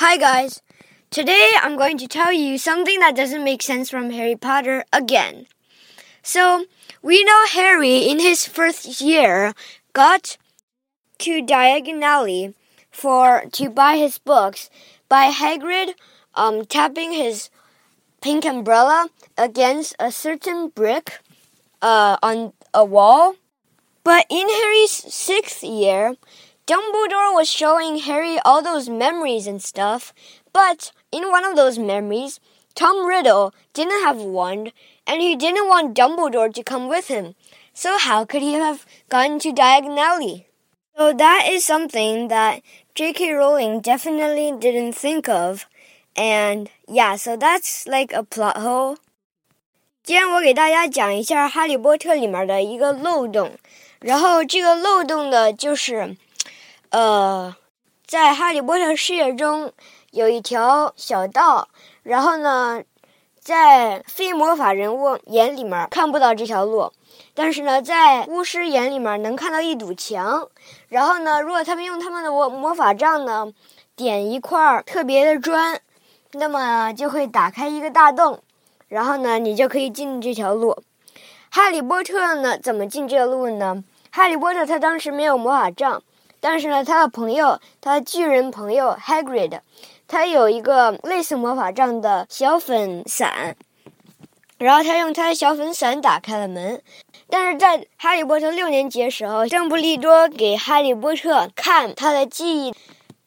Hi, guys. Today I'm going to tell you something that doesn't make sense from Harry Potter again. So, we know Harry in his first year got to Diagon Alley for to buy his books by Hagrid um, tapping his pink umbrella against a certain brick uh, on a wall. But in Harry's sixth year, Dumbledore was showing Harry all those memories and stuff, but in one of those memories, Tom Riddle didn't have a wand, and he didn't want Dumbledore to come with him. So how could he have gotten to Diagon Alley? So that is something that J.K. Rowling definitely didn't think of, and yeah, so that's like a plot hole. 今天我给大家讲一下《哈利波特》里面的一个漏洞，然后这个漏洞的就是。 呃，在《哈利波特》世界中有一条小道，然后呢，在非魔法人物眼里面看不到这条路，但是呢，在巫师眼里面能看到一堵墙。然后呢，如果他们用他们的魔魔法杖呢，点一块特别的砖，那么就会打开一个大洞，然后呢，你就可以进这条路。哈利波特呢，怎么进这个路呢？哈利波特他当时没有魔法杖。但是呢，他的朋友，他巨人朋友 Hagrid，他有一个类似魔法杖的小粉伞，然后他用他的小粉伞打开了门。但是在哈利波特六年级的时候，邓布利多给哈利波特看他的记忆，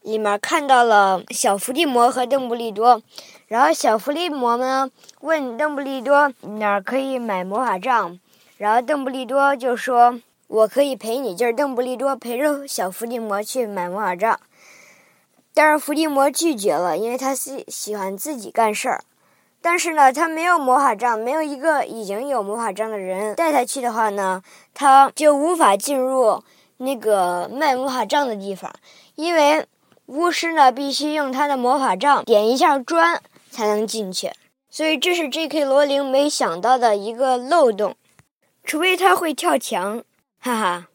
里面看到了小伏地魔和邓布利多。然后小伏地魔呢问邓布利多哪儿可以买魔法杖，然后邓布利多就说。我可以陪你，就是邓布利多陪着小伏地魔去买魔法杖，但是伏地魔拒绝了，因为他喜喜欢自己干事儿。但是呢，他没有魔法杖，没有一个已经有魔法杖的人带他去的话呢，他就无法进入那个卖魔法杖的地方，因为巫师呢必须用他的魔法杖点一下砖才能进去。所以这是 J.K. 罗琳没想到的一个漏洞，除非他会跳墙。哈哈。